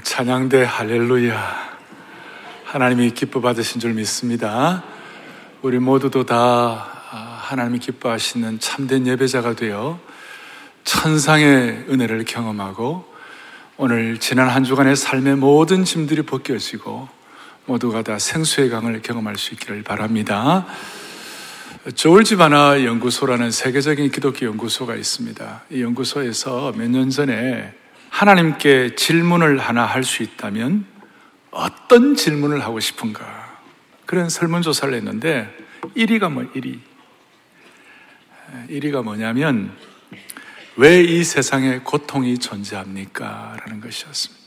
찬양대 할렐루야. 하나님이 기뻐 받으신 줄 믿습니다. 우리 모두도 다 아, 하나님이 기뻐하시는 참된 예배자가 되어 천상의 은혜를 경험하고 오늘 지난 한 주간의 삶의 모든 짐들이 벗겨지고 모두가 다 생수의 강을 경험할 수 있기를 바랍니다. 조울지바나 연구소라는 세계적인 기독교 연구소가 있습니다. 이 연구소에서 몇 년 전에 하나님께 질문을 하나 할 수 있다면 어떤 질문을 하고 싶은가? 그런 설문조사를 했는데 1위가 뭐 1위. 1위가 뭐냐면 왜 이 세상에 고통이 존재합니까? 라는 것이었습니다.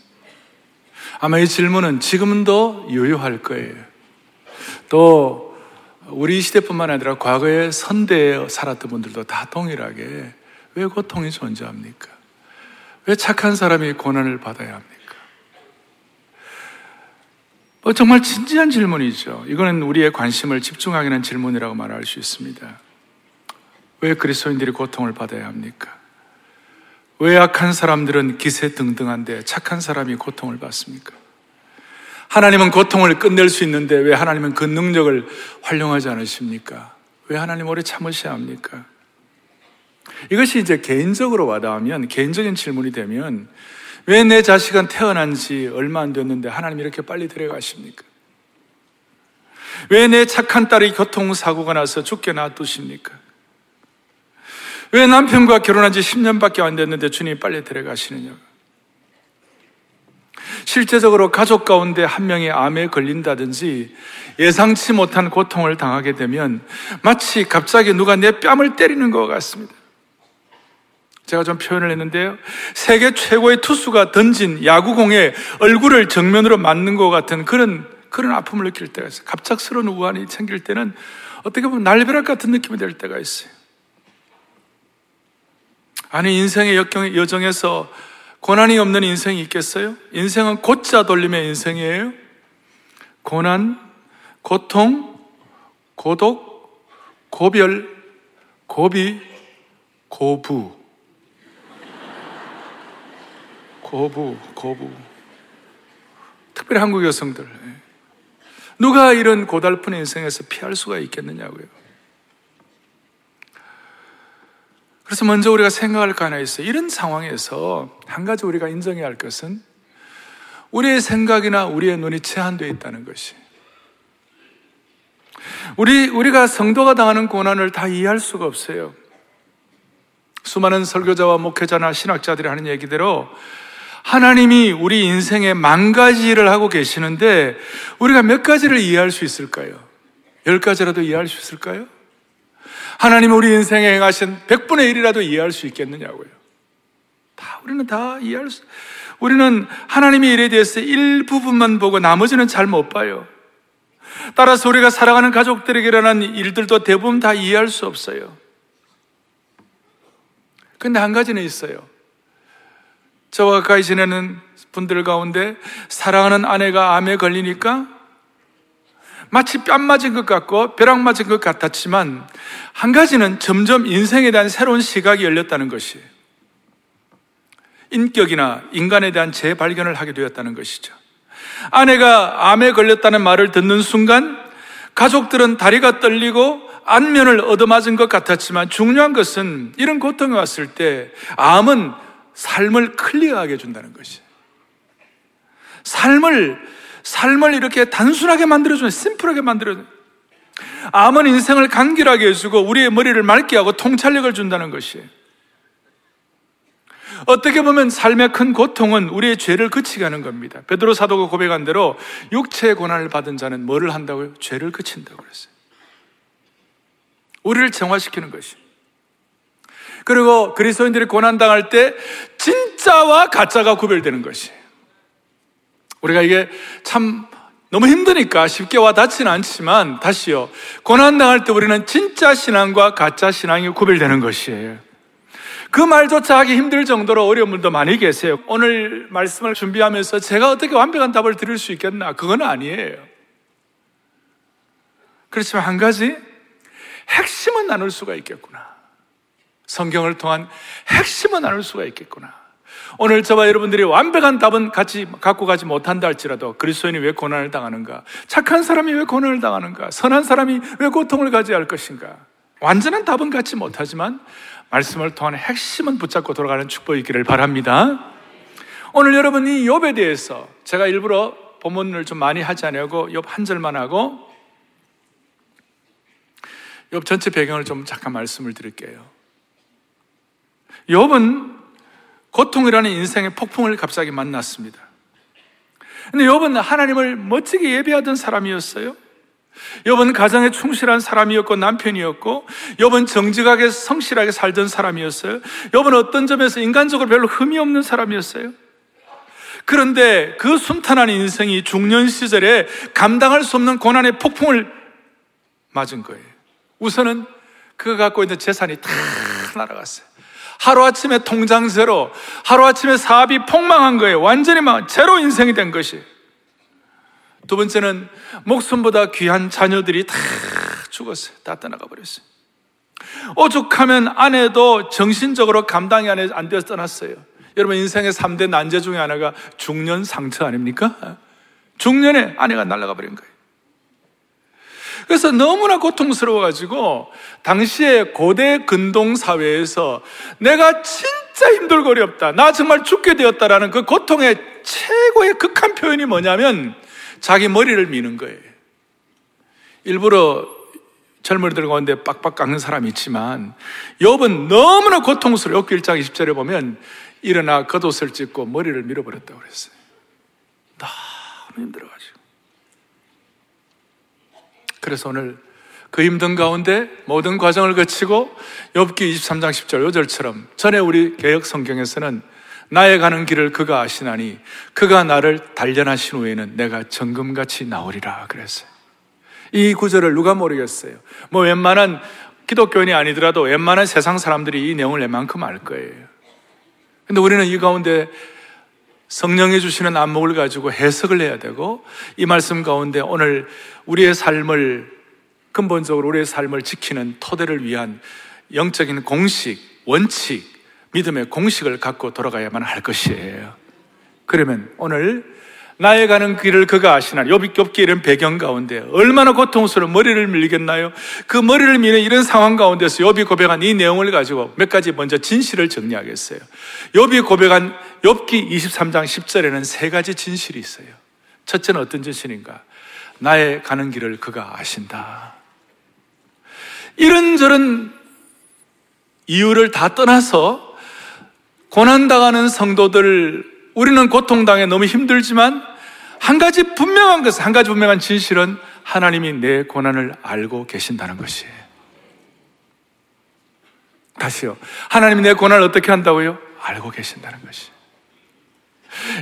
아마 이 질문은 지금도 유효할 거예요. 또 우리 시대뿐만 아니라 과거에 선대에 살았던 분들도 다 동일하게 왜 고통이 존재합니까? 왜 착한 사람이 고난을 받아야 합니까? 어, 정말 진지한 질문이죠. 이거는 우리의 관심을 집중하게 하는 질문이라고 말할 수 있습니다. 왜 그리스도인들이 고통을 받아야 합니까? 왜 악한 사람들은 기세 등등한데 착한 사람이 고통을 받습니까? 하나님은 고통을 끝낼 수 있는데 왜 하나님은 그 능력을 활용하지 않으십니까? 왜 하나님 오래 참으셔야 합니까? 이것이 이제 개인적으로 와닿으면, 개인적인 질문이 되면, 왜 내 자식은 태어난 지 얼마 안 됐는데 하나님 이렇게 빨리 데려가십니까? 왜 내 착한 딸이 교통사고가 나서 죽게 놔두십니까? 왜 남편과 결혼한 지 10년밖에 안 됐는데 주님이 빨리 데려가시느냐고. 실제적으로 가족 가운데 한 명이 암에 걸린다든지 예상치 못한 고통을 당하게 되면 마치 갑자기 누가 내 뺨을 때리는 것 같습니다. 제가 좀 표현을 했는데요. 세계 최고의 투수가 던진 야구공에 얼굴을 정면으로 맞는 것 같은 그런, 그런 아픔을 느낄 때가 있어요. 갑작스러운 우환이 생길 때는 어떻게 보면 날벼락 같은 느낌이 될 때가 있어요. 아니, 인생의 역경, 여정에서 고난이 없는 인생이 있겠어요? 인생은 곧자 돌림의 인생이에요. 고난, 고통, 고독, 고별, 고비, 고부. 고부, 고부. 특별히 한국 여성들. 예. 누가 이런 고달픈 인생에서 피할 수가 있겠느냐고요. 그래서 먼저 우리가 생각할 거 하나 있어요. 이런 상황에서 한 가지 우리가 인정해야 할 것은 우리의 생각이나 우리의 눈이 제한되어 있다는 것이. 우리, 우리가 성도가 당하는 고난을 다 이해할 수가 없어요. 수많은 설교자와 목회자나 신학자들이 하는 얘기대로 하나님이 우리 인생에 만 가지를 하고 계시는데 우리가 몇 가지를 이해할 수 있을까요? 열 가지라도 이해할 수 있을까요? 하나님 우리 인생에 행하신 100분의 1이라도 이해할 수 있겠느냐고요. 다, 우리는 다 이해할 수, 우리는 하나님의 일에 대해서 일부분만 보고 나머지는 잘 못 봐요. 따라서 우리가 살아가는 가족들에게 일어난 일들도 대부분 다 이해할 수 없어요. 근데 한 가지는 있어요. 저와 가까이 지내는 분들 가운데 사랑하는 아내가 암에 걸리니까 마치 뺨 맞은 것 같고 벼락 맞은 것 같았지만 한 가지는 점점 인생에 대한 새로운 시각이 열렸다는 것이 인격이나 인간에 대한 재발견을 하게 되었다는 것이죠. 아내가 암에 걸렸다는 말을 듣는 순간 가족들은 다리가 떨리고 안면을 얻어맞은 것 같았지만 중요한 것은 이런 고통이 왔을 때 암은 삶을 클리어하게 해준다는 것이. 삶을, 삶을 이렇게 단순하게 만들어주는, 심플하게 만들어주는. 암은 인생을 간결하게 해주고 우리의 머리를 맑게 하고 통찰력을 준다는 것이. 어떻게 보면 삶의 큰 고통은 우리의 죄를 그치게 하는 겁니다. 베드로 사도가 고백한 대로 육체의 고난을 받은 자는 뭐를 한다고요? 죄를 그친다고 그랬어요. 우리를 정화시키는 것이. 그리고 그리스도인들이 고난당할 때 진짜와 가짜가 구별되는 것이. 우리가 이게 참 너무 힘드니까 쉽게 와 닿지는 않지만 다시요. 고난당할 때 우리는 진짜 신앙과 가짜 신앙이 구별되는 것이에요. 그 말조차 하기 힘들 정도로 어려운 분도 많이 계세요. 오늘 말씀을 준비하면서 제가 어떻게 완벽한 답을 드릴 수 있겠나? 그건 아니에요. 그렇지만 한 가지 핵심은 나눌 수가 있겠구나. 성경을 통한 핵심은 나눌 수가 있겠구나. 오늘 저와 여러분들이 완벽한 답은 같이 갖고 가지 못한다 할지라도 그리스도인이 왜 고난을 당하는가? 착한 사람이 왜 고난을 당하는가? 선한 사람이 왜 고통을 가져야 할 것인가? 완전한 답은 갖지 못하지만 말씀을 통한 핵심은 붙잡고 돌아가는 축복이 있기를 바랍니다. 오늘 여러분이 욥에 대해서 제가 일부러 본문을 좀 많이 하지 않으려고 욥 한 절만 하고 욥 전체 배경을 좀 잠깐 말씀을 드릴게요. 욥은 고통이라는 인생의 폭풍을 갑자기 만났습니다. 근데 욥은 하나님을 멋지게 예배하던 사람이었어요. 욥은 가정에 충실한 사람이었고 남편이었고 욥은 정직하게 성실하게 살던 사람이었어요. 욥은 어떤 점에서 인간적으로 별로 흠이 없는 사람이었어요. 그런데 그 순탄한 인생이 중년 시절에 감당할 수 없는 고난의 폭풍을 맞은 거예요. 우선은 그가 갖고 있는 재산이 다 날아갔어요. 하루아침에 통장 제로, 하루아침에 사업이 폭망한 거예요. 완전히 막 제로 인생이 된 것이. 두 번째는 목숨보다 귀한 자녀들이 다 죽었어요. 다 떠나가 버렸어요. 오죽하면 아내도 정신적으로 감당이 안 되어서 떠났어요. 여러분 인생의 3대 난제 중에 하나가 중년 상처 아닙니까? 중년에 아내가 날아가 버린 거예요. 그래서 너무나 고통스러워가지고 당시에 고대 근동 사회에서 내가 진짜 힘들고 어렵다. 나 정말 죽게 되었다라는 그 고통의 최고의 극한 표현이 뭐냐면 자기 머리를 미는 거예요. 일부러 젊은이들 가운데 빡빡 깎는 사람이 있지만 욥은 너무나 고통스러워. 욥기 1장 20절에 보면 일어나 겉옷을 찢고 머리를 밀어버렸다고 그랬어요. 너무 힘들어가지고. 그래서 오늘 그 힘든 가운데 모든 과정을 거치고 엽기 23장 10절 요절처럼 전에 우리 개혁 성경에서는 나의 가는 길을 그가 아시나니 그가 나를 단련하신 후에는 내가 정금같이 나오리라 그랬어요. 이 구절을 누가 모르겠어요. 뭐 웬만한 기독교인이 아니더라도 웬만한 세상 사람들이 이 내용을 웬만큼 알 거예요. 근데 우리는 이 가운데 성령이 주시는 안목을 가지고 해석을 해야 되고 이 말씀 가운데 오늘 우리의 삶을 근본적으로 우리의 삶을 지키는 토대를 위한 영적인 공식, 원칙, 믿음의 공식을 갖고 돌아가야만 할 것이에요. 그러면 오늘 나의 가는 길을 그가 아시나 욥기 이런 배경 가운데 얼마나 고통스러운 머리를 밀겠나요? 그 머리를 미는 이런 상황 가운데서 욥이 고백한 이 내용을 가지고 몇 가지 먼저 진실을 정리하겠어요. 욥이 고백한 욥기 23장 10절에는 세 가지 진실이 있어요. 첫째는 어떤 진실인가? 나의 가는 길을 그가 아신다. 이런저런 이유를 다 떠나서 고난당하는 성도들 우리는 고통당해 너무 힘들지만 한 가지 분명한 것은 한 가지 분명한 진실은 하나님이 내 고난을 알고 계신다는 것이에요. 다시요. 하나님이 내 고난을 어떻게 한다고요? 알고 계신다는 것이.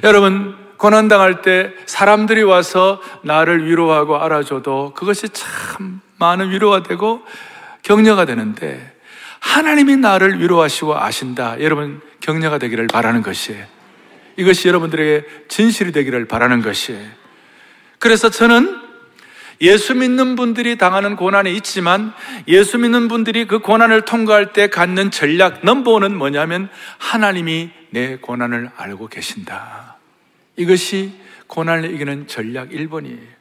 여러분, 고난당할 때 사람들이 와서 나를 위로하고 알아줘도 그것이 참 많은 위로가 되고 격려가 되는데 하나님이 나를 위로하시고 아신다. 여러분, 격려가 되기를 바라는 것이에요. 이것이 여러분들에게 진실이 되기를 바라는 것이에요. 그래서 저는 예수 믿는 분들이 당하는 고난이 있지만 예수 믿는 분들이 그 고난을 통과할 때 갖는 전략 넘버원은 뭐냐면 하나님이 내 고난을 알고 계신다. 이것이 고난을 이기는 전략 1번이에요.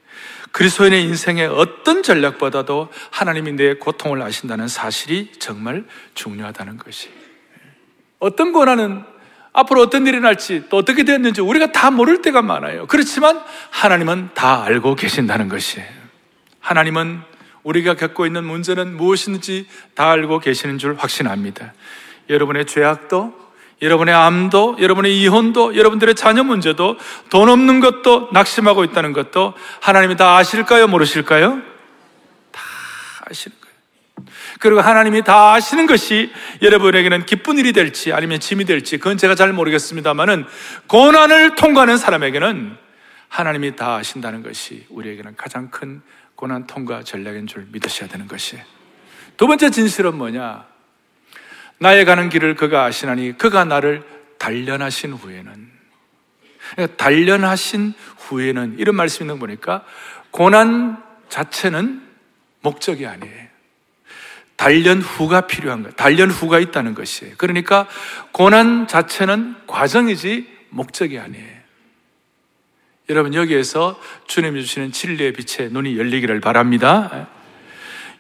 그리스도인의 인생의 어떤 전략보다도 하나님이 내 고통을 아신다는 사실이 정말 중요하다는 것이. 어떤 고난은 앞으로 어떤 일이 날지 또 어떻게 되었는지 우리가 다 모를 때가 많아요. 그렇지만 하나님은 다 알고 계신다는 것이에요. 하나님은 우리가 겪고 있는 문제는 무엇인지 다 알고 계시는 줄 확신합니다. 여러분의 죄악도, 여러분의 암도, 여러분의 이혼도, 여러분들의 자녀 문제도, 돈 없는 것도, 낙심하고 있다는 것도 하나님이 다 아실까요? 모르실까요? 다 아시는 그리고 하나님이 다 아시는 것이 여러분에게는 기쁜 일이 될지 아니면 짐이 될지 그건 제가 잘 모르겠습니다만은 고난을 통과하는 사람에게는 하나님이 다 아신다는 것이 우리에게는 가장 큰 고난 통과 전략인 줄 믿으셔야 되는 것이. 두 번째 진실은 뭐냐? 나의 가는 길을 그가 아시나니 그가 나를 단련하신 후에는 단련하신 후에는 이런 말씀 있는 거 보니까 고난 자체는 목적이 아니에요. 단련 후가 필요한 것, 단련 후가 있다는 것이에요. 그러니까 고난 자체는 과정이지 목적이 아니에요. 여러분 여기에서 주님이 주시는 진리의 빛에 눈이 열리기를 바랍니다.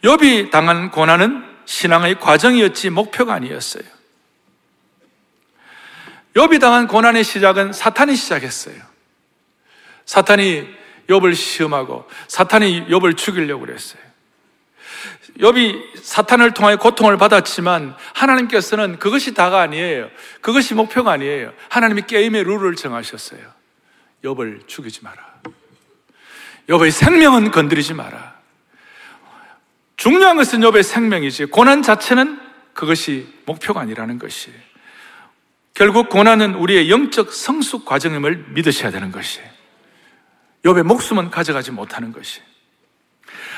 욥이 당한 고난은 신앙의 과정이었지 목표가 아니었어요. 욥이 당한 고난의 시작은 사탄이 시작했어요. 사탄이 욥을 시험하고 사탄이 욥을 죽이려고 그랬어요. 욥이 사탄을 통하여 고통을 받았지만 하나님께서는 그것이 다가 아니에요. 그것이 목표가 아니에요. 하나님이 게임의 룰을 정하셨어요. 욥을 죽이지 마라. 욥의 생명은 건드리지 마라. 중요한 것은 욥의 생명이지 고난 자체는 그것이 목표가 아니라는 것이. 결국 고난은 우리의 영적 성숙 과정임을 믿으셔야 되는 것이. 욥의 목숨은 가져가지 못하는 것이.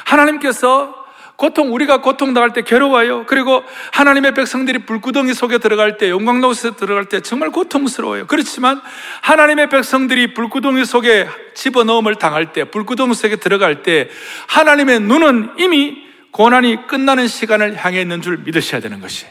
하나님께서 고통, 우리가 고통 당할 때 괴로워요. 그리고 하나님의 백성들이 불구덩이 속에 들어갈 때, 용광로에 들어갈 때 정말 고통스러워요. 그렇지만 하나님의 백성들이 불구덩이 속에 집어넣음을 당할 때, 불구덩이 속에 들어갈 때, 하나님의 눈은 이미 고난이 끝나는 시간을 향해 있는 줄 믿으셔야 되는 것이.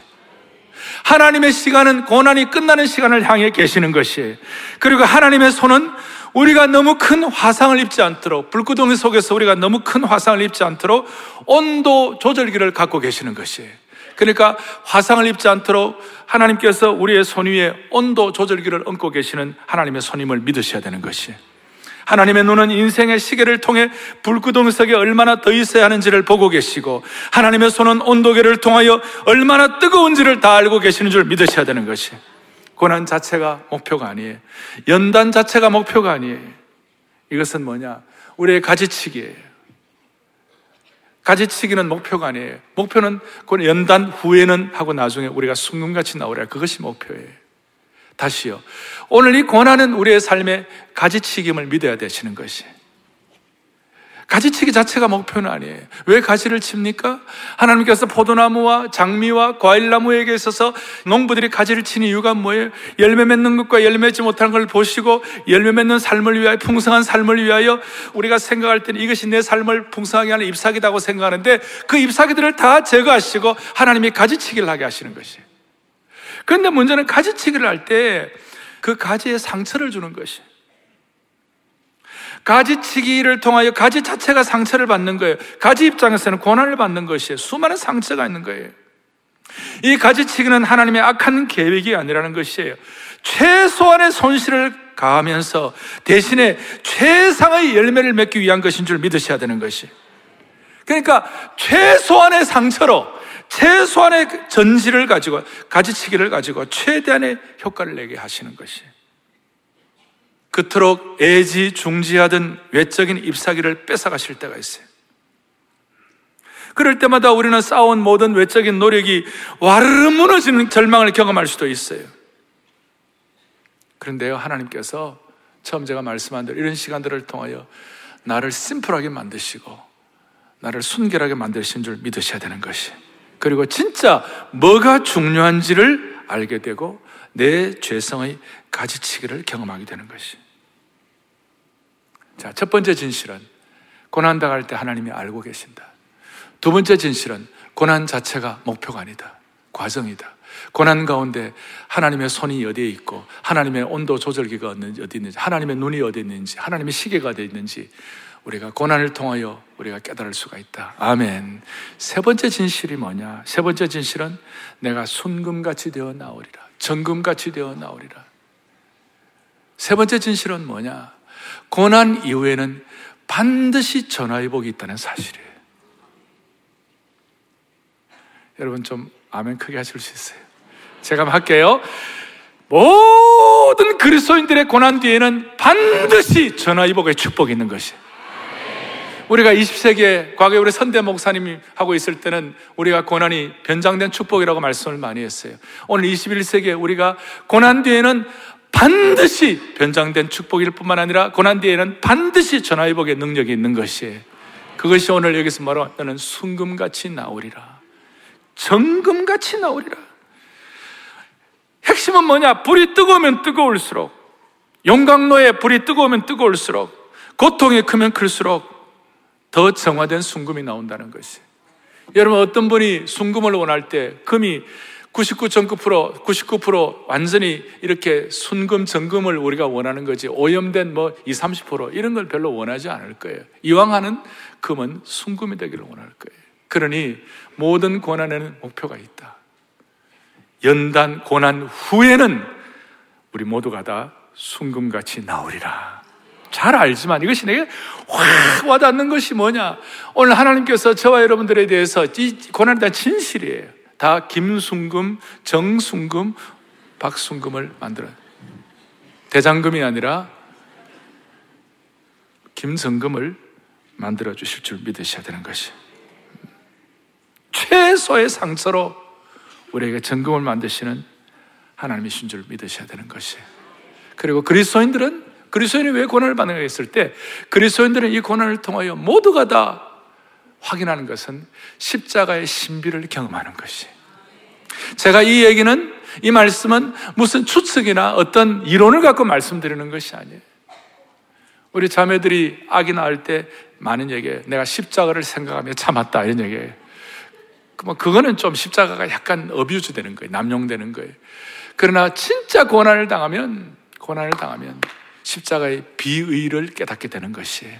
하나님의 시간은 고난이 끝나는 시간을 향해 계시는 것이에요. 그리고 하나님의 손은 우리가 너무 큰 화상을 입지 않도록 불구덩이 속에서 우리가 너무 큰 화상을 입지 않도록 온도 조절기를 갖고 계시는 것이에요. 그러니까 화상을 입지 않도록 하나님께서 우리의 손 위에 온도 조절기를 얹고 계시는 하나님의 손임을 믿으셔야 되는 것이에요. 하나님의 눈은 인생의 시계를 통해 불구덩이 속에 얼마나 더 있어야 하는지를 보고 계시고 하나님의 손은 온도계를 통하여 얼마나 뜨거운지를 다 알고 계시는 줄 믿으셔야 되는 것이에요. 고난 자체가 목표가 아니에요. 연단 자체가 목표가 아니에요. 이것은 뭐냐? 우리의 가지치기예요. 가지치기는 목표가 아니에요. 목표는 연단 후에는 하고 나중에 우리가 순금같이 나오라. 그것이 목표예요. 다시요. 오늘 이 고난은 우리의 삶의 가지치기임을 믿어야 되시는 것이. 가지치기 자체가 목표는 아니에요. 왜 가지를 칩니까? 하나님께서 포도나무와 장미와 과일나무에게 있어서 농부들이 가지를 치는 이유가 뭐예요? 열매 맺는 것과 열매 맺지 못하는 걸 보시고 열매 맺는 삶을 위하여 풍성한 삶을 위하여 우리가 생각할 때는 이것이 내 삶을 풍성하게 하는 잎사귀다고 생각하는데 그 잎사귀들을 다 제거하시고 하나님이 가지치기를 하게 하시는 것이에요. 그런데 문제는 가지치기를 할 때 그 가지에 상처를 주는 것이. 가지치기를 통하여 가지 자체가 상처를 받는 거예요. 가지 입장에서는 고난을 받는 것이에요. 수많은 상처가 있는 거예요. 이 가지치기는 하나님의 악한 계획이 아니라는 것이에요. 최소한의 손실을 가하면서 대신에 최상의 열매를 맺기 위한 것인 줄 믿으셔야 되는 것이. 그러니까 최소한의 상처로 최소한의 전지를 가지고 가지치기를 가지고 최대한의 효과를 내게 하시는 것이 그토록 애지중지하던 외적인 잎사귀를 뺏어가실 때가 있어요. 그럴 때마다 우리는 쌓아온 모든 외적인 노력이 와르르 무너지는 절망을 경험할 수도 있어요. 그런데요, 하나님께서 처음 제가 말씀한 대로 이런 시간들을 통하여 나를 심플하게 만드시고 나를 순결하게 만드신 줄 믿으셔야 되는 것이. 그리고 진짜 뭐가 중요한지를 알게 되고 내 죄성의 가지치기를 경험하게 되는 것이. 자, 첫 번째 진실은 고난 당할 때 하나님이 알고 계신다. 두 번째 진실은 고난 자체가 목표가 아니다. 과정이다. 고난 가운데 하나님의 손이 어디에 있고 하나님의 온도 조절기가 어디 있는지 하나님의 눈이 어디 있는지 하나님의 시계가 어디 있는지 우리가 고난을 통하여 우리가 깨달을 수가 있다. 아멘. 세 번째 진실이 뭐냐? 세 번째 진실은 내가 순금같이 되어 나오리라. 정금같이 되어 나오리라. 세 번째 진실은 뭐냐? 고난 이후에는 반드시 전화위복이 있다는 사실이에요. 여러분 좀 아멘 크게 하실 수 있어요. 제가 한번 할게요. 모든 그리스도인들의 고난 뒤에는 반드시 전화위복의 축복이 있는 것이에요. 우리가 20세기에 과거에 우리 선대 목사님이 하고 있을 때는 우리가 고난이 변장된 축복이라고 말씀을 많이 했어요. 오늘 21세기에 우리가 고난 뒤에는 반드시 변장된 축복일 뿐만 아니라 고난 뒤에는 반드시 전화위복의 능력이 있는 것이에요. 그것이 오늘 여기서 말하는 너는 순금같이 나오리라. 정금같이 나오리라. 핵심은 뭐냐? 불이 뜨거우면 뜨거울수록, 용광로에 불이 뜨거우면 뜨거울수록, 고통이 크면 클수록 더 정화된 순금이 나온다는 것이. 여러분 어떤 분이 순금을 원할 때 금이 99.9% 99% 완전히 이렇게 순금 정금을 우리가 원하는 거지 오염된 뭐 20, 30% 이런 걸 별로 원하지 않을 거예요. 이왕 하는 금은 순금이 되기를 원할 거예요. 그러니 모든 고난에는 목표가 있다. 연단 고난 후에는 우리 모두가 다 순금같이 나오리라. 잘 알지만 이것이 내게 확 와닿는 것이 뭐냐? 오늘 하나님께서 저와 여러분들에 대해서 이 고난에 대한 진실이에요. 다 김순금, 정순금, 박순금을 만들어요. 대장금이 아니라 김성금을 만들어 주실 줄 믿으셔야 되는 것이. 최소의 상처로 우리에게 정금을 만드시는 하나님이신 줄 믿으셔야 되는 것이. 그리고 그리스도인들은 그리스도인이 왜 고난을 받는가 했을 때 그리스도인들은 이 고난을 통하여 모두가 다 확인하는 것은 십자가의 신비를 경험하는 것이. 제가 이 얘기는 이 말씀은 무슨 추측이나 어떤 이론을 갖고 말씀드리는 것이 아니에요. 우리 자매들이 아기 낳을 때 많은 얘기에 내가 십자가를 생각하며 참았다 이런 얘기예요. 뭐 그거는 좀 십자가가 약간 어뷰즈 되는 거예요. 남용되는 거예요. 그러나 진짜 고난을 당하면 고난을 당하면 십자가의 비의를 깨닫게 되는 것이에요.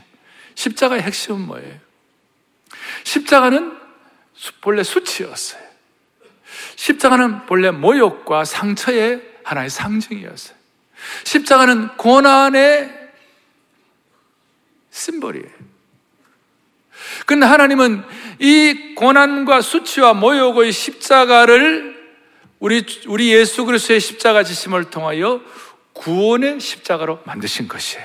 십자가의 핵심은 뭐예요? 십자가는 본래 수치였어요. 십자가는 본래 모욕과 상처의 하나의 상징이었어요. 십자가는 고난의 심벌이에요. 근데 하나님은 이 고난과 수치와 모욕의 십자가를 우리, 우리 예수 그리스도의 십자가 지심을 통하여 구원의 십자가로 만드신 것이에요.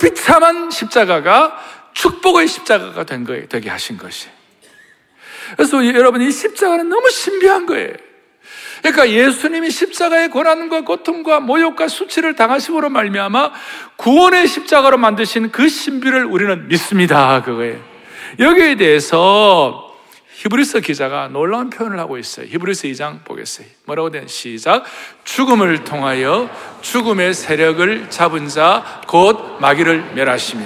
비참한 십자가가 축복의 십자가가 된 거예요. 되게 하신 것이. 그래서 여러분, 이 십자가는 너무 신비한 거예요. 그러니까 예수님이 십자가의 고난과 고통과 모욕과 수치를 당하심으로 말미암아 구원의 십자가로 만드신 그 신비를 우리는 믿습니다. 그거예요. 여기에 대해서 히브리서 기자가 놀라운 표현을 하고 있어요. 히브리서 2장 보겠어요. 뭐라고 된 시작. 죽음을 통하여 죽음의 세력을 잡은 자 곧 마귀를 멸하시며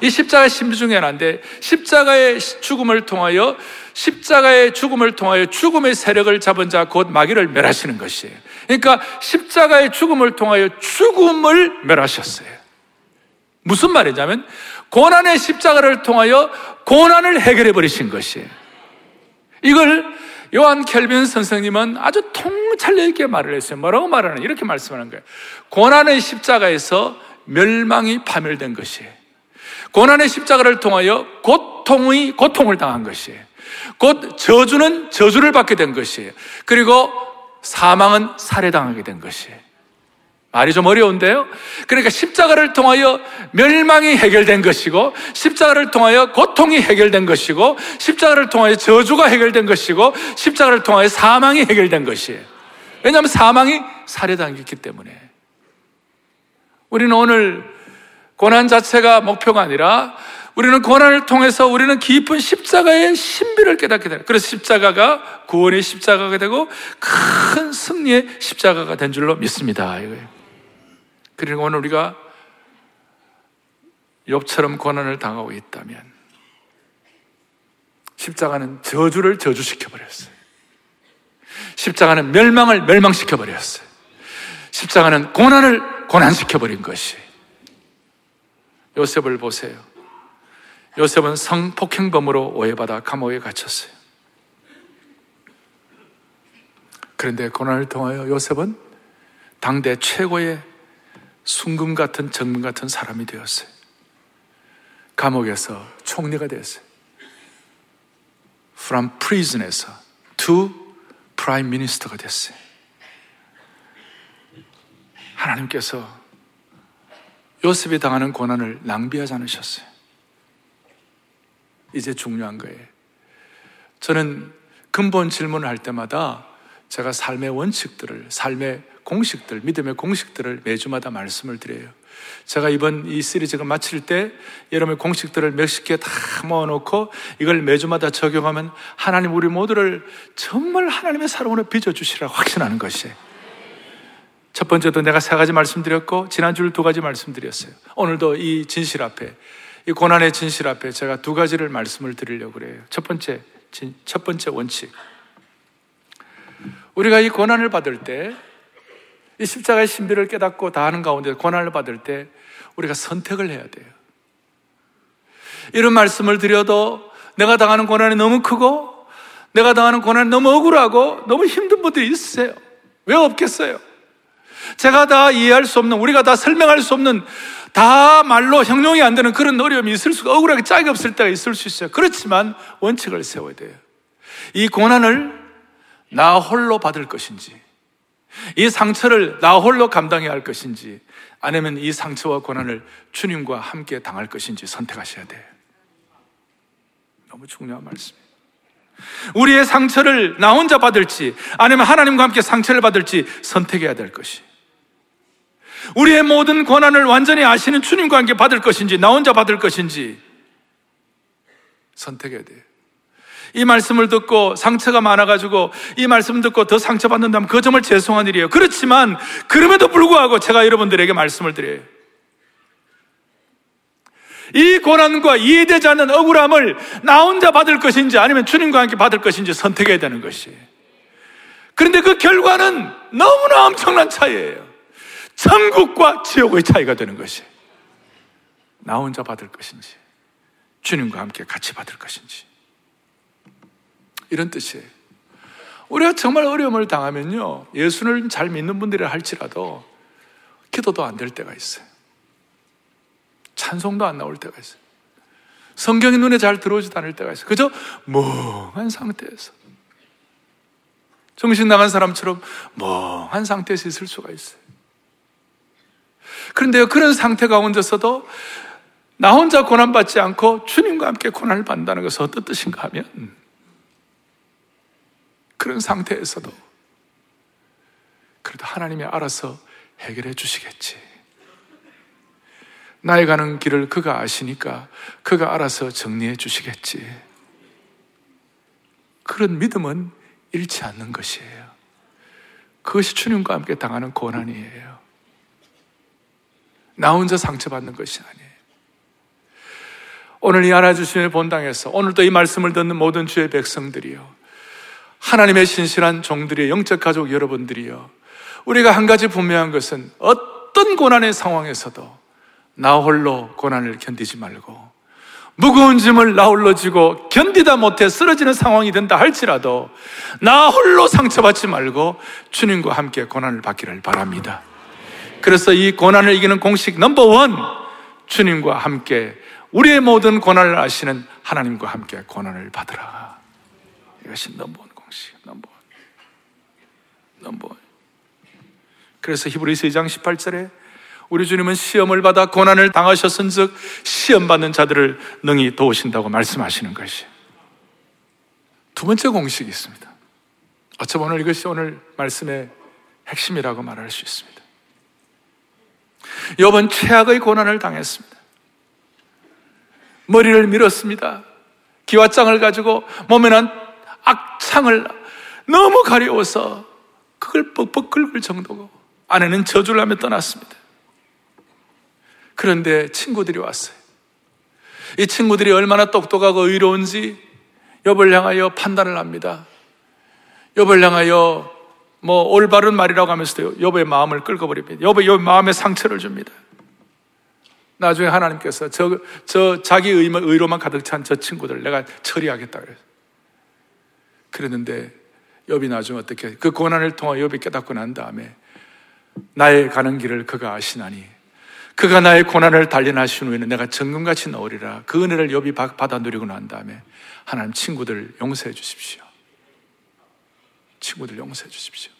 이 십자가의 신비 중에 하나인데 십자가의 죽음을 통하여 십자가의 죽음을 통하여 죽음의 세력을 잡은 자 곧 마귀를 멸하시는 것이에요. 그러니까 십자가의 죽음을 통하여 죽음을 멸하셨어요. 무슨 말이냐면 고난의 십자가를 통하여 고난을 해결해 버리신 것이에요. 이걸 요한 켈빈 선생님은 아주 통찰력 있게 말을 했어요. 뭐라고 말하는? 이렇게 말씀하는 거예요. 고난의 십자가에서 멸망이 파멸된 것이에요. 고난의 십자가를 통하여 고통의 고통을 당한 것이에요. 곧 저주는 저주를 받게 된 것이에요. 그리고 사망은 살해당하게 된 것이에요. 말이 좀 어려운데요? 그러니까 십자가를 통하여 멸망이 해결된 것이고, 십자가를 통하여 고통이 해결된 것이고, 십자가를 통하여 저주가 해결된 것이고, 십자가를 통하여 사망이 해결된 것이에요. 왜냐하면 사망이 살해당했기 때문에. 우리는 오늘 고난 자체가 목표가 아니라 우리는 고난을 통해서 우리는 깊은 십자가의 신비를 깨닫게 돼요. 그래서 십자가가 구원의 십자가가 되고 큰 승리의 십자가가 된 줄로 믿습니다. 그리고 오늘 우리가 욥처럼 고난을 당하고 있다면 십자가는 저주를 저주시켜 버렸어요. 십자가는 멸망을 멸망시켜 버렸어요. 십자가는 고난을 고난시켜 버린 것이. 요셉을 보세요. 요셉은 성폭행범으로 오해받아 감옥에 갇혔어요. 그런데 고난을 통하여 요셉은 당대 최고의 순금 같은 정금 같은 사람이 되었어요. 감옥에서 총리가 되었어요. From prison에서 to prime minister가 됐어요. 하나님께서 요셉이 당하는 고난을 낭비하지 않으셨어요. 이제 중요한 거예요. 저는 근본 질문을 할 때마다 제가 삶의 원칙들을, 삶의 공식들, 믿음의 공식들을 매주마다 말씀을 드려요. 제가 이번 이 시리즈가 마칠 때 여러분의 공식들을 몇십 개 다 모아놓고 이걸 매주마다 적용하면 하나님 우리 모두를 정말 하나님의 사랑으로 빚어주시라고 확신하는 것이에요. 첫 번째도 내가 세 가지 말씀드렸고 지난주를 두 가지 말씀드렸어요. 오늘도 이 진실 앞에 이 고난의 진실 앞에 제가 두 가지를 말씀을 드리려고 그래요. 첫 번째 첫 번째 원칙. 우리가 이 고난을 받을 때, 이 십자가의 신비를 깨닫고 다 하는 가운데 고난을 받을 때, 우리가 선택을 해야 돼요. 이런 말씀을 드려도 내가 당하는 고난이 너무 크고, 내가 당하는 고난이 너무 억울하고, 너무 힘든 분들이 있으세요. 왜 없겠어요? 제가 다 이해할 수 없는, 우리가 다 설명할 수 없는, 다 말로 형용이 안 되는 그런 어려움이 있을 수가, 억울하게 짝이 없을 때가 있을 수 있어요. 그렇지만 원칙을 세워야 돼요. 이 고난을 나 홀로 받을 것인지, 이 상처를 나 홀로 감당해야 할 것인지, 아니면 이 상처와 고난을 주님과 함께 당할 것인지 선택하셔야 돼요. 너무 중요한 말씀이에요. 우리의 상처를 나 혼자 받을지, 아니면 하나님과 함께 상처를 받을지 선택해야 될 것이. 우리의 모든 고난을 완전히 아시는 주님과 함께 받을 것인지, 나 혼자 받을 것인지 선택해야 돼요. 이 말씀을 듣고 상처가 많아가지고 이 말씀 듣고 더 상처받는다면 그 정말 죄송한 일이에요. 그렇지만 그럼에도 불구하고 제가 여러분들에게 말씀을 드려요. 이 고난과 이해되지 않는 억울함을 나 혼자 받을 것인지 아니면 주님과 함께 받을 것인지 선택해야 되는 것이에요. 그런데 그 결과는 너무나 엄청난 차이예요. 천국과 지옥의 차이가 되는 것이에요. 나 혼자 받을 것인지 주님과 함께 같이 받을 것인지 이런 뜻이에요. 우리가 정말 어려움을 당하면요, 예수를 잘 믿는 분들이 할지라도 기도도 안 될 때가 있어요. 찬송도 안 나올 때가 있어요. 성경이 눈에 잘 들어오지도 않을 때가 있어요. 그저 멍한 상태에서. 정신 나간 사람처럼 멍한 상태에서 있을 수가 있어요. 그런데 그런 상태 가운데서도 나 혼자 고난받지 않고 주님과 함께 고난을 받는다는 것은 어떤 뜻인가 하면 그런 상태에서도 그래도 하나님이 알아서 해결해 주시겠지. 나의 가는 길을 그가 아시니까 그가 알아서 정리해 주시겠지. 그런 믿음은 잃지 않는 것이에요. 그것이 주님과 함께 당하는 고난이에요. 나 혼자 상처받는 것이 아니에요. 오늘 이 주님의 본당에서 오늘도 이 말씀을 듣는 모든 주의 백성들이요. 하나님의 신실한 종들이 영적 가족 여러분들이요. 우리가 한 가지 분명한 것은 어떤 고난의 상황에서도 나 홀로 고난을 견디지 말고 무거운 짐을 나 홀로 지고 견디다 못해 쓰러지는 상황이 된다 할지라도 나 홀로 상처받지 말고 주님과 함께 고난을 받기를 바랍니다. 그래서 이 고난을 이기는 공식 넘버원 주님과 함께 우리의 모든 고난을 아시는 하나님과 함께 고난을 받으라. 이것이 넘버원 공식 넘버원 넘버원 그래서 히브리서 2장 18절에 우리 주님은 시험을 받아 고난을 당하셨은즉 시험 받는 자들을 능히 도우신다고 말씀하시는 것이 두 번째 공식이 있습니다. 어쩌면 오늘 이것이 오늘 말씀의 핵심이라고 말할 수 있습니다. 여번 최악의 고난을 당했습니다. 머리를 밀었습니다. 기와장을 가지고 몸에 난 악창을 너무 가려워서 그걸 뻑뻑 긁을 정도고 아내는 저주를 하며 떠났습니다. 그런데 친구들이 왔어요. 이 친구들이 얼마나 똑똑하고 의로운지 여벌 향하여 판단을 합니다. 여벌 향하여 뭐 올바른 말이라고 하면서도 여보의 마음을 끌어버립니다. 여보, 여 마음에 상처를 줍니다. 나중에 하나님께서 저, 저 자기 의만, 의로만 가득 찬 저 친구들 내가 처리하겠다 그래서. 그랬는데 엽이 나중에 어떻게 그 고난을 통해 엽이 깨닫고 난 다음에 나의 가는 길을 그가 아시나니 그가 나의 고난을 단련하신 후에는 내가 정금같이 넣으리라 그 은혜를 엽이 받아 누리고 난 다음에 하나님 친구들 용서해 주십시오. 친구들 용서해 주십시오.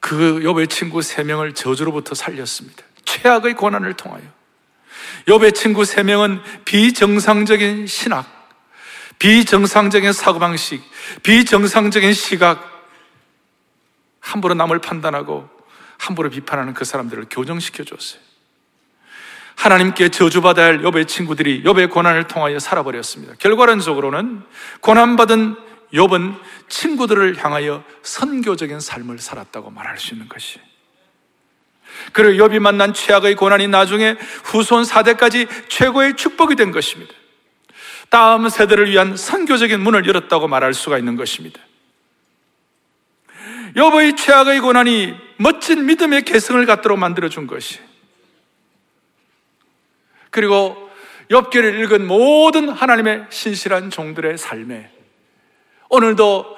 그 욥의 친구 세 명을 저주로부터 살렸습니다. 최악의 고난을 통하여. 욥의 친구 세 명은 비정상적인 신학, 비정상적인 사고방식, 비정상적인 시각, 함부로 남을 판단하고 함부로 비판하는 그 사람들을 교정시켜 줬어요. 하나님께 저주받아야 할 욥의 친구들이 욥의 고난을 통하여 살아버렸습니다. 결과론적으로는 고난받은 욥은 친구들을 향하여 선교적인 삶을 살았다고 말할 수 있는 것이. 그리고 욥이 만난 최악의 고난이 나중에 후손 4대까지 최고의 축복이 된 것입니다. 다음 세대를 위한 선교적인 문을 열었다고 말할 수가 있는 것입니다. 여보의 최악의 고난이 멋진 믿음의 개성을 갖도록 만들어 준 것이. 그리고 엽기를 읽은 모든 하나님의 신실한 종들의 삶에 오늘도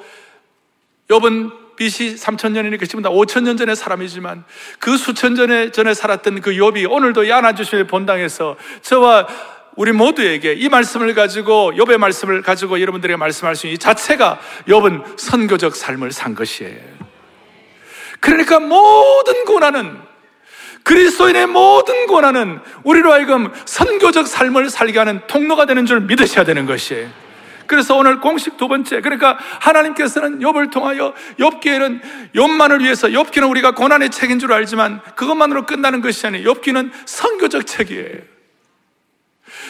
엽은 BC 3천 년이니까 지금 다 5천 년 전의 사람이지만 그 수천 전에 전에 살았던 그 엽이 오늘도 야나 주심의 본당에서 저와 우리 모두에게 이 말씀을 가지고 욥의 말씀을 가지고 여러분들에게 말씀할 수 있는 이 자체가 욥은 선교적 삶을 산 것이에요. 그러니까 모든 고난은 그리스도인의 모든 고난은 우리로 하여금 선교적 삶을 살게 하는 통로가 되는 줄 믿으셔야 되는 것이에요. 그래서 오늘 공식 두 번째 그러니까 하나님께서는 욥을 통하여 욥기에는 욥만을 위해서 욥기는 우리가 고난의 책인 줄 알지만 그것만으로 끝나는 것이 아니에요. 욥기는 선교적 책이에요.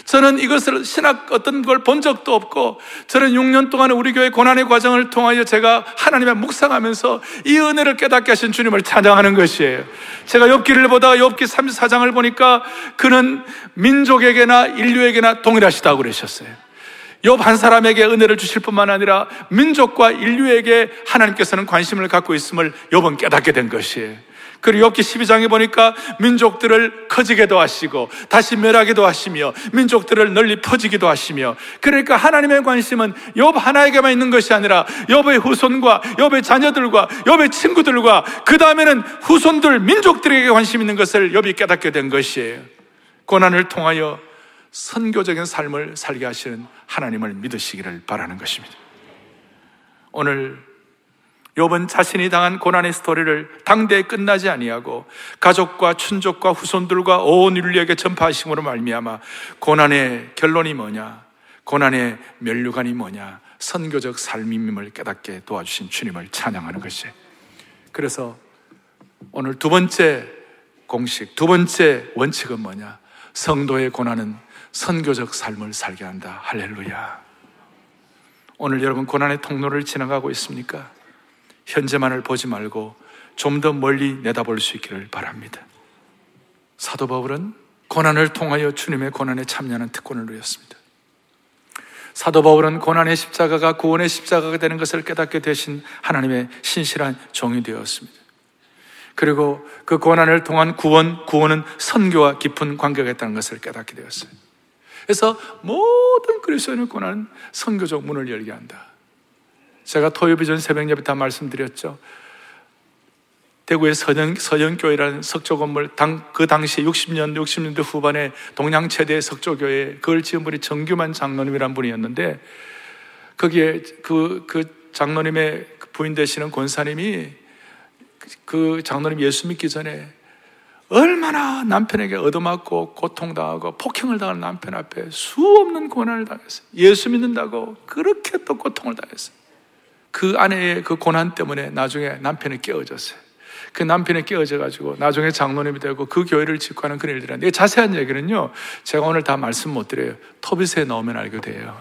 저는 이것을 신학 어떤 걸 본 적도 없고 저는 6년 동안 우리 교회 고난의 과정을 통하여 제가 하나님의 묵상하면서 이 은혜를 깨닫게 하신 주님을 찬양하는 것이에요. 제가 엽기를 보다가 엽기 34장을 보니까 그는 민족에게나 인류에게나 동일하시다고 그러셨어요. 욥한 사람에게 은혜를 주실 뿐만 아니라 민족과 인류에게 하나님께서는 관심을 갖고 있음을 욥은 깨닫게 된 것이에요. 그리고 엽기 12장에 보니까 민족들을 커지게도 하시고 다시 멸하기도 하시며 민족들을 널리 퍼지기도 하시며 그러니까 하나님의 관심은 엽 하나에게만 있는 것이 아니라 엽의 후손과 엽의 자녀들과 엽의 친구들과 그 다음에는 후손들 민족들에게 관심 있는 것을 엽이 깨닫게 된 것이에요. 고난을 통하여 선교적인 삶을 살게 하시는 하나님을 믿으시기를 바라는 것입니다. 오늘 욥은 자신이 당한 고난의 스토리를 당대에 끝나지 아니하고 가족과 춘족과 후손들과 온 인류에게 전파하심으로 말미암아 고난의 결론이 뭐냐? 고난의 면류관이 뭐냐? 선교적 삶임을 깨닫게 도와주신 주님을 찬양하는 것이. 그래서 오늘 두 번째 공식, 두 번째 원칙은 뭐냐? 성도의 고난은 선교적 삶을 살게 한다. 할렐루야. 오늘 여러분 고난의 통로를 지나가고 있습니까? 현재만을 보지 말고 좀 더 멀리 내다볼 수 있기를 바랍니다. 사도 바울은 고난을 통하여 주님의 고난에 참여하는 특권을 누렸습니다. 사도 바울은 고난의 십자가가 구원의 십자가가 되는 것을 깨닫게 되신 하나님의 신실한 종이 되었습니다. 그리고 그 고난을 통한 구원, 구원은 선교와 깊은 관계가 있다는 것을 깨닫게 되었어요. 그래서 모든 그리스도인의 고난은 선교적 문을 열게 한다. 제가 토요 비 전 새벽 예배 다 말씀드렸죠. 대구의 서영, 서영교회라는 석조 건물, 당, 그 당시 60년, 60년대 후반에 동양 최대 석조교회, 그걸 지은 분이 정규만 장로님이란 분이었는데, 거기에 그, 그 장로님의 부인 되시는 권사님이 그 장로님 예수 믿기 전에 얼마나 남편에게 얻어맞고 고통당하고 폭행을 당하는 남편 앞에 수 없는 고난을 당했어요. 예수 믿는다고 그렇게 또 고통을 당했어요. 그 아내의 그 고난 때문에 나중에 남편이 깨어졌어요. 그 남편이 깨어져가지고 나중에 장로님이 되고 그 교회를 짓고 하는 그런 일들인데 자세한 얘기는요, 제가 오늘 다 말씀 못 드려요. 터빗에 넣으면 알게 돼요.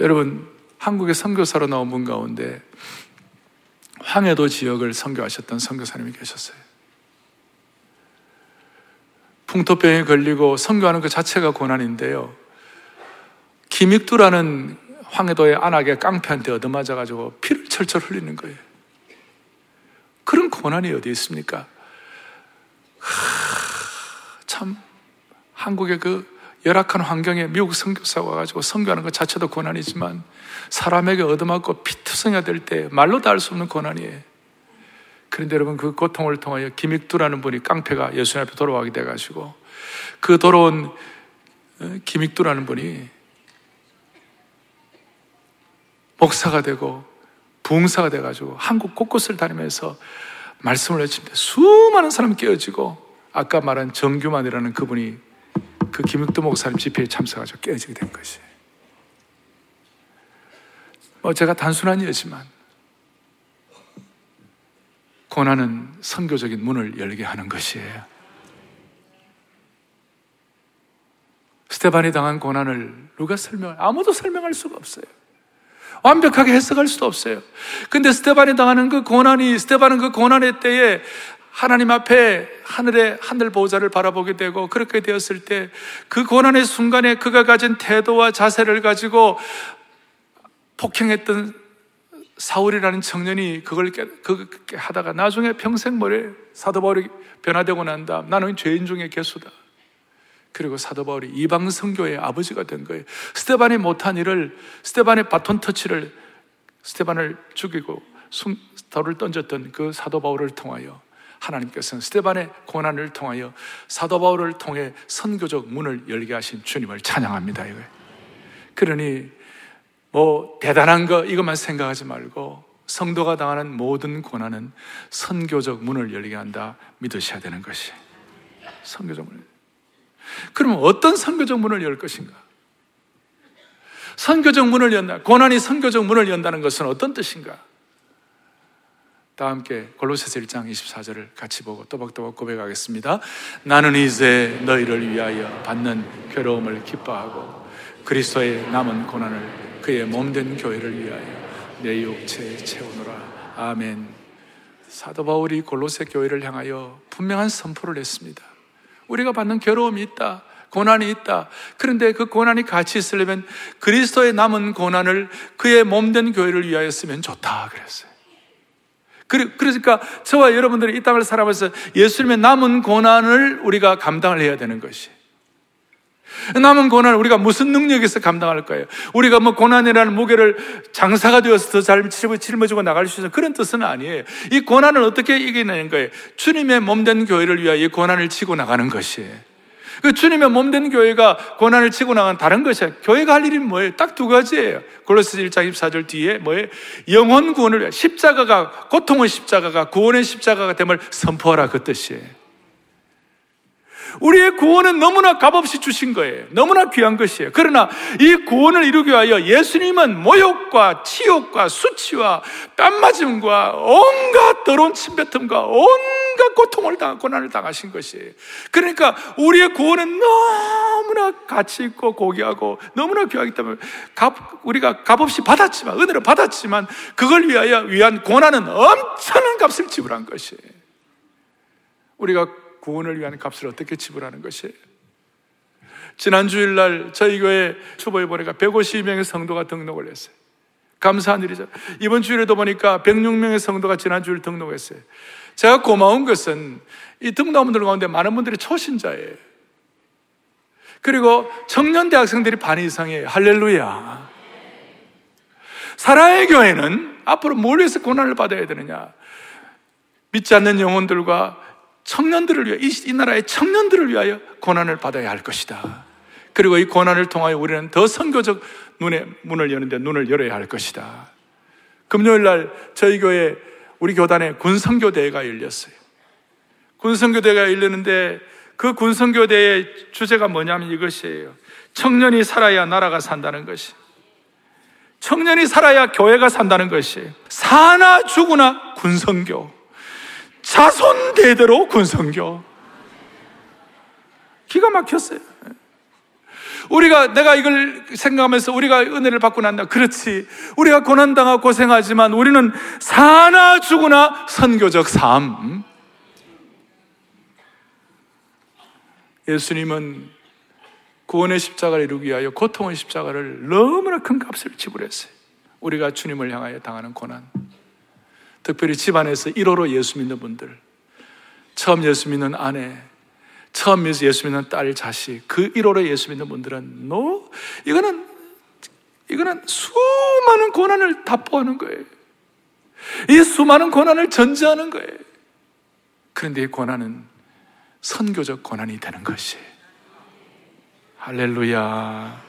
여러분, 한국의 선교사로 나온 분 가운데 황해도 지역을 선교하셨던 선교사님이 계셨어요. 풍토병에 걸리고 선교하는 그 자체가 고난인데요. 김익두라는 황해도의 안악의 깡패한테 얻어맞아가지고 피를 철철 흘리는 거예요. 그런 고난이 어디 있습니까? 하, 참, 한국의 그 열악한 환경에 미국 선교사가 와가지고 선교하는 것 자체도 고난이지만 사람에게 얻어맞고 피투성이가 될 때 말로 다할수 없는 고난이에요. 그런데 여러분 그 고통을 통하여 김익두라는 분이 깡패가 예수님 앞에 돌아가게 돼가지고 그 돌아온 어, 김익두라는 분이 목사가 되고 부흥사가 돼가지고 한국 곳곳을 다니면서 말씀을 외치는데 수많은 사람이 깨어지고 아까 말한 정규만이라는 그분이 그 김육도 목사님 집회에 참석하셔 깨어지게 된 것이. 뭐 제가 단순한 예지만 고난은 선교적인 문을 열게 하는 것이에요. 스테반이 당한 고난을 누가 설명, 아무도 설명할 수가 없어요. 완벽하게 해석할 수도 없어요. 근데 스테반이 당하는 그 고난이, 스테반은 그 고난의 때에 하나님 앞에 하늘의 하늘 보호자를 바라보게 되고 그렇게 되었을 때 그 고난의 순간에 그가 가진 태도와 자세를 가지고 폭행했던 사울이라는 청년이 그걸 그렇게 하다가 나중에 평생 머리 사도 바울이 변화되고 난 다음 나는 죄인 중에 개수다. 그리고 사도 바울이 이방 선교의 아버지가 된 거예요. 스테반이 못한 일을 스테반의 바톤 터치를 스테반을 죽이고 돌을 던졌던 그 사도 바울을 통하여 하나님께서는 스테반의 고난을 통하여 사도 바울을 통해 선교적 문을 열게 하신 주님을 찬양합니다. 이거. 그러니 뭐 대단한 거 이것만 생각하지 말고 성도가 당하는 모든 고난은 선교적 문을 열게 한다 믿으셔야 되는 것이 선교적 문. 그러면 어떤 선교적 문을 열 것인가? 선교적 문을 연다. 고난이 선교적 문을 연다는 것은 어떤 뜻인가? 다 함께 골로새서 1장 24절을 같이 보고 또박또박 고백하겠습니다. 나는 이제 너희를 위하여 받는 괴로움을 기뻐하고 그리스도의 남은 고난을 그의 몸된 교회를 위하여 내 육체에 채우노라. 아멘. 사도 바울이 골로새 교회를 향하여 분명한 선포를 했습니다. 우리가 받는 괴로움이 있다. 고난이 있다. 그런데 그 고난이 같이 있으려면 그리스도의 남은 고난을 그의 몸된 교회를 위하여 쓰면 좋다. 그랬어요. 그러니까 저와 여러분들이 이 땅을 살아가면서 예수님의 남은 고난을 우리가 감당을 해야 되는 것이. 남은 고난을 우리가 무슨 능력에서 감당할 거예요? 우리가 뭐 고난이라는 무게를 장사가 되어서 더 잘 짊어지고 나갈 수 있는 그런 뜻은 아니에요. 이 고난을 어떻게 이기는 거예요? 주님의 몸된 교회를 위하여 이 고난을 치고 나가는 것이에요. 그 주님의 몸된 교회가 고난을 치고 나간 다른 것이에요. 교회가 할 일이 뭐예요? 딱 두 가지예요. 골로스 1장 24절 뒤에 뭐예요? 영혼 구원을 십자가가 고통의 십자가가 구원의 십자가가 됨을 선포하라 그 뜻이에요. 우리의 구원은 너무나 값없이 주신 거예요. 너무나 귀한 것이에요. 그러나 이 구원을 이루기 위하여 예수님은 모욕과 치욕과 수치와 뺨맞음과 온갖 더러운 침뱉음과 온갖 고통을 당, 고난을 당하신 것이에요. 그러니까 우리의 구원은 너무나 가치 있고 고귀하고 너무나 귀하기 때문에 값, 우리가 값없이 받았지만, 은혜로 받았지만 그걸 위하여 위한 고난은 엄청난 값을 지불한 것이에요. 우리가 구원을 위한 값을 어떻게 지불하는 것이에요? 지난 주일날 저희 교회 초보에 보니까 152명의 성도가 등록을 했어요. 감사한 일이죠. 이번 주일에도 보니까 106명의 성도가 지난 주일 등록했어요. 제가 고마운 것은 이 등록원들 가운데 많은 분들이 초신자예요. 그리고 청년 대학생들이 반 이상이에요. 할렐루야. 사랑의 교회는 앞으로 뭘 위해서 고난을 받아야 되느냐? 믿지 않는 영혼들과 청년들을 위해, 이, 이 나라의 청년들을 위하여 고난을 받아야 할 것이다. 그리고 이 고난을 통하여 우리는 더 선교적 눈의 문을 여는데 눈을 열어야 할 것이다. 금요일 날 저희 교회 우리 교단에 군선교대회가 열렸어요. 군선교대회가 열렸는데 그 군선교대의 주제가 뭐냐면 이것이에요. 청년이 살아야 나라가 산다는 것이. 청년이 살아야 교회가 산다는 것이. 사나 죽으나 군선교. 자손 대대로 군성교. 기가 막혔어요. 우리가 내가 이걸 생각하면서 우리가 은혜를 받고 난다. 그렇지. 우리가 고난당하고 고생하지만 우리는 사나 죽으나 선교적 삶. 예수님은 구원의 십자가를 이루기 위하여 고통의 십자가를 너무나 큰 값을 지불했어요. 우리가 주님을 향하여 당하는 고난. 특별히 집안에서 1호로 예수 믿는 분들, 처음 예수 믿는 아내, 처음 예수 믿는 딸, 자식, 그 1호로 예수 믿는 분들은, 노, 이거는, 이거는 수많은 고난을 답보하는 거예요. 이 수많은 고난을 전제하는 거예요. 그런데 이 고난은 선교적 고난이 되는 것이 할렐루야.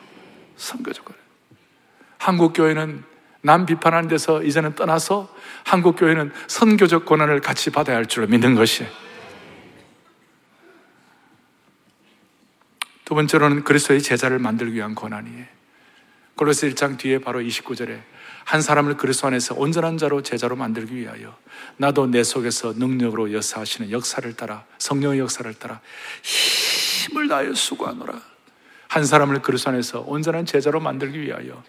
선교적 고난. 한국 교회는 남 비판하는 데서 이제는 떠나서 한국 교회는 선교적 고난을 같이 받아야 할 줄로 믿는 것이. 두 번째로는 그리스도의 제자를 만들기 위한 고난이에요. 골로새 1장 뒤에 바로 29절에 한 사람을 그리스도 안에서 온전한 자로 제자로 만들기 위하여 나도 내 속에서 능력으로 역사하시는 역사를 따라 성령의 역사를 따라 힘을 다하여 수고하노라. 한 사람을 그리스도 안에서 온전한 제자로 만들기 위하여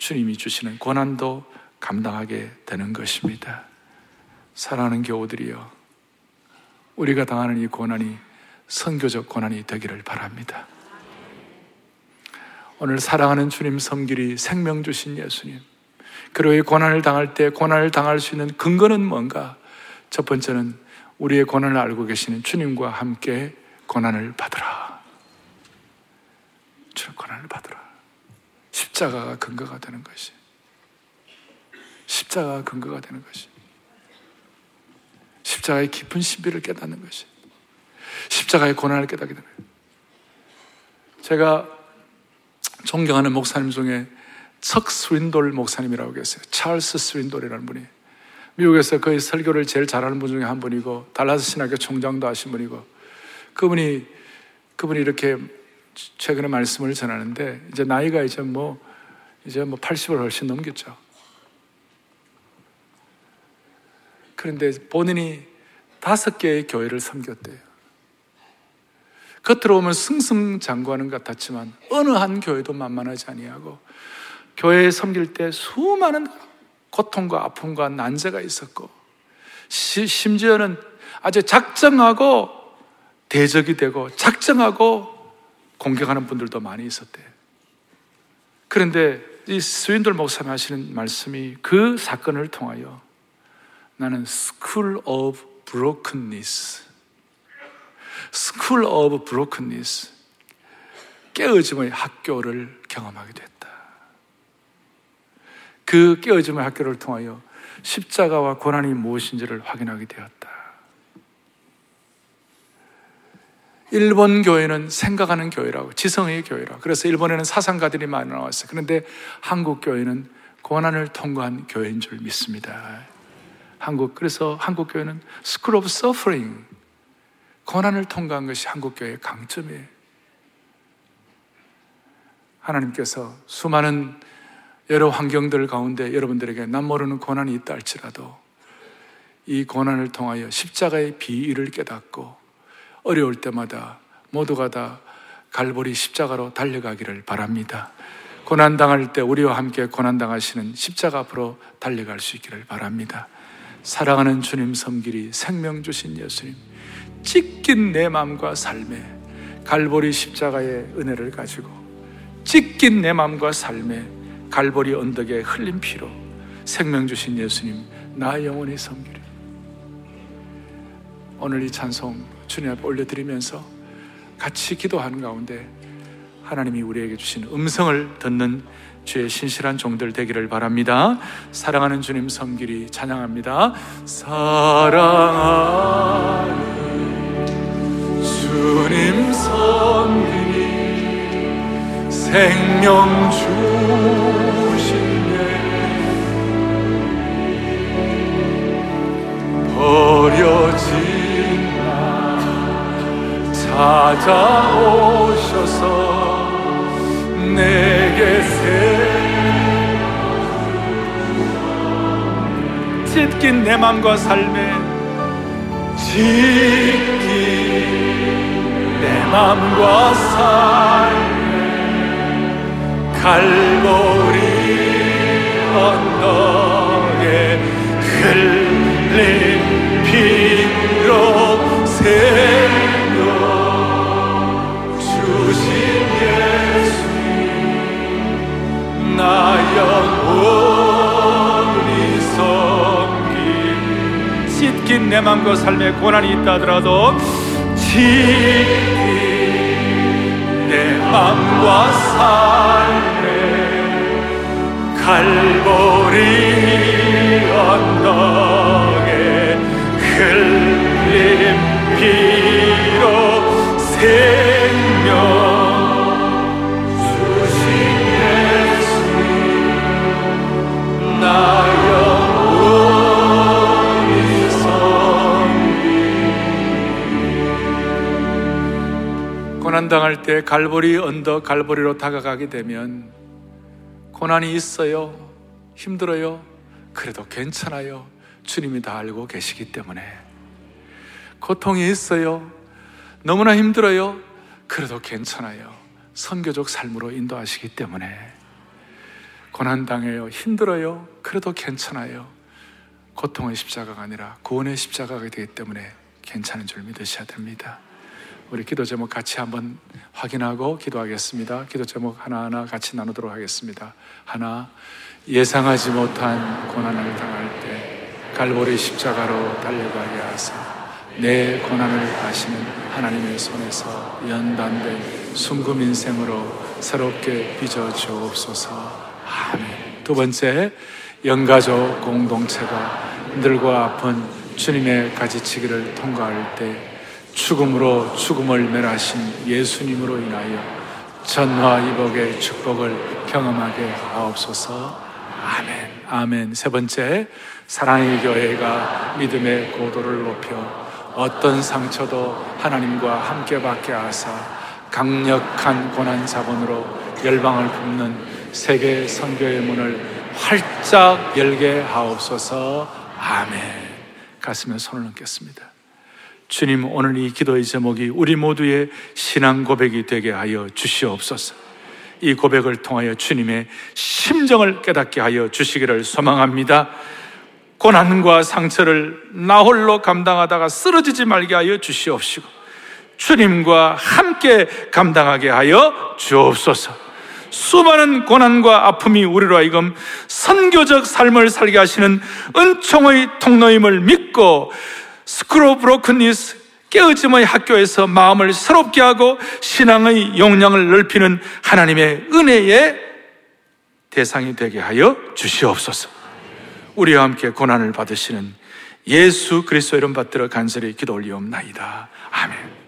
주님이 주시는 고난도 감당하게 되는 것입니다. 사랑하는 교우들이여, 우리가 당하는 이 고난이 선교적 고난이 되기를 바랍니다. 오늘 사랑하는 주님 섬기리 생명 주신 예수님. 그리고 이 고난을 당할 때 고난을 당할 수 있는 근거는 뭔가? 첫 번째는 우리의 고난을 알고 계시는 주님과 함께 고난을 받으라. 주 고난을 받으라. 십자가가 근거가 되는 것이. 십자가가 근거가 되는 것이. 십자가의 깊은 신비를 깨닫는 것이. 십자가의 고난을 깨닫게 되는 거예요. 제가 존경하는 목사님 중에 척 스윈돌 목사님이라고 계세요. 찰스 스윈돌이라는 분이. 미국에서 거의 설교를 제일 잘하는 분 중에 한 분이고, 달라스 신학교 총장도 하신 분이고, 그분이, 그분이 이렇게 최근에 말씀을 전하는데, 이제 나이가 이제 뭐, 이제 뭐 80을 훨씬 넘겼죠. 그런데 본인이 다섯 개의 교회를 섬겼대요. 겉으로 보면 승승장구하는 것 같았지만 어느 한 교회도 만만하지 아니하고 교회에 섬길 때 수많은 고통과 아픔과 난제가 있었고 시, 심지어는 아주 작정하고 대적이 되고 작정하고 공격하는 분들도 많이 있었대요. 그런데 이 스윈들 목사님 하시는 말씀이 그 사건을 통하여 나는 School of Brokenness School of Brokenness 깨어짐의 학교를 경험하게 됐다. 그 깨어짐의 학교를 통하여 십자가와 고난이 무엇인지를 확인하게 되었다. 일본 교회는 생각하는 교회라고, 지성의 교회라고. 그래서 일본에는 사상가들이 많이 나왔어요. 그런데 한국 교회는 고난을 통과한 교회인 줄 믿습니다. 한국, 그래서 한국 교회는 School of Suffering, 고난을 통과한 것이 한국 교회의 강점이에요. 하나님께서 수많은 여러 환경들 가운데 여러분들에게 난 모르는 고난이 있다 할지라도 이 고난을 통하여 십자가의 비위를 깨닫고 어려울 때마다 모두가 다 갈보리 십자가로 달려가기를 바랍니다. 고난 당할 때 우리와 함께 고난 당하시는 십자가 앞으로 달려갈 수 있기를 바랍니다. 사랑하는 주님 섬기리 생명 주신 예수님 찢긴 내 마음과 삶에 갈보리 십자가의 은혜를 가지고 찢긴 내 마음과 삶에 갈보리 언덕에 흘린 피로 생명 주신 예수님 나 영원히 섬기리 오늘 이 찬송 주님 앞에 올려드리면서 같이 기도하는 가운데 하나님이 우리에게 주신 음성을 듣는 주의 신실한 종들 되기를 바랍니다. 사랑하는 주님 섬기리 찬양합니다. 사랑하는 주님 섬기리 생명 주시네 버려진 나 찾아오셔서 내게 새 찢긴 내 맘과 삶에 찢긴 내 맘과 삶에 갈고리 언덕에 흘린 피로 새 영원히 섬기. 찢긴 내 맘과 삶에 고난이 있다 하더라도 찢긴 내 맘과 삶에 갈보리 언 때 갈보리 언덕 갈보리로 다가가게 되면 고난이 있어요 힘들어요 그래도 괜찮아요 주님이 다 알고 계시기 때문에 고통이 있어요 너무나 힘들어요 그래도 괜찮아요 선교적 삶으로 인도하시기 때문에 고난당해요. 힘들어요. 그래도 괜찮아요. 고통의 십자가가 아니라 구원의 십자가가 되기 때문에 괜찮은 줄 믿으셔야 됩니다. 우리 기도 제목 같이 한번 확인하고 기도하겠습니다. 기도 제목 하나하나 같이 나누도록 하겠습니다. 하나, 예상하지 못한 고난을 당할 때 갈보리 십자가로 달려가게 하사 내 고난을 가시는 하나님의 손에서 연단된 순금 인생으로 새롭게 빚어 주옵소서. 아멘. 두 번째, 영가족 공동체가 힘들고 아픈 주님의 가지치기를 통과할 때 죽음으로 죽음을 멸하신 예수님으로 인하여 전화 이복의 축복을 경험하게 하옵소서. 아멘. 아멘. 세 번째, 사랑의 교회가 믿음의 고도를 높여 어떤 상처도 하나님과 함께 받게 하사 강력한 고난 자본으로 열방을 굽는 세계 선교의 문을 활짝 열게 하옵소서. 아멘. 가슴에 손을 얹겠습니다. 주님, 오늘 이 기도의 제목이 우리 모두의 신앙 고백이 되게 하여 주시옵소서. 이 고백을 통하여 주님의 심정을 깨닫게 하여 주시기를 소망합니다. 고난과 상처를 나 홀로 감당하다가 쓰러지지 말게 하여 주시옵시고, 주님과 함께 감당하게 하여 주옵소서. 수많은 고난과 아픔이 우리로 하여금 선교적 삶을 살게 하시는 은총의 통로임을 믿고 스크로 브로큰 뉴스 깨어짐의 학교에서 마음을 새롭게 하고 신앙의 용량을 넓히는 하나님의 은혜의 대상이 되게 하여 주시옵소서. 우리와 함께 고난을 받으시는 예수 그리스도 이름 받들어 간절히 기도 올리옵나이다. 아멘.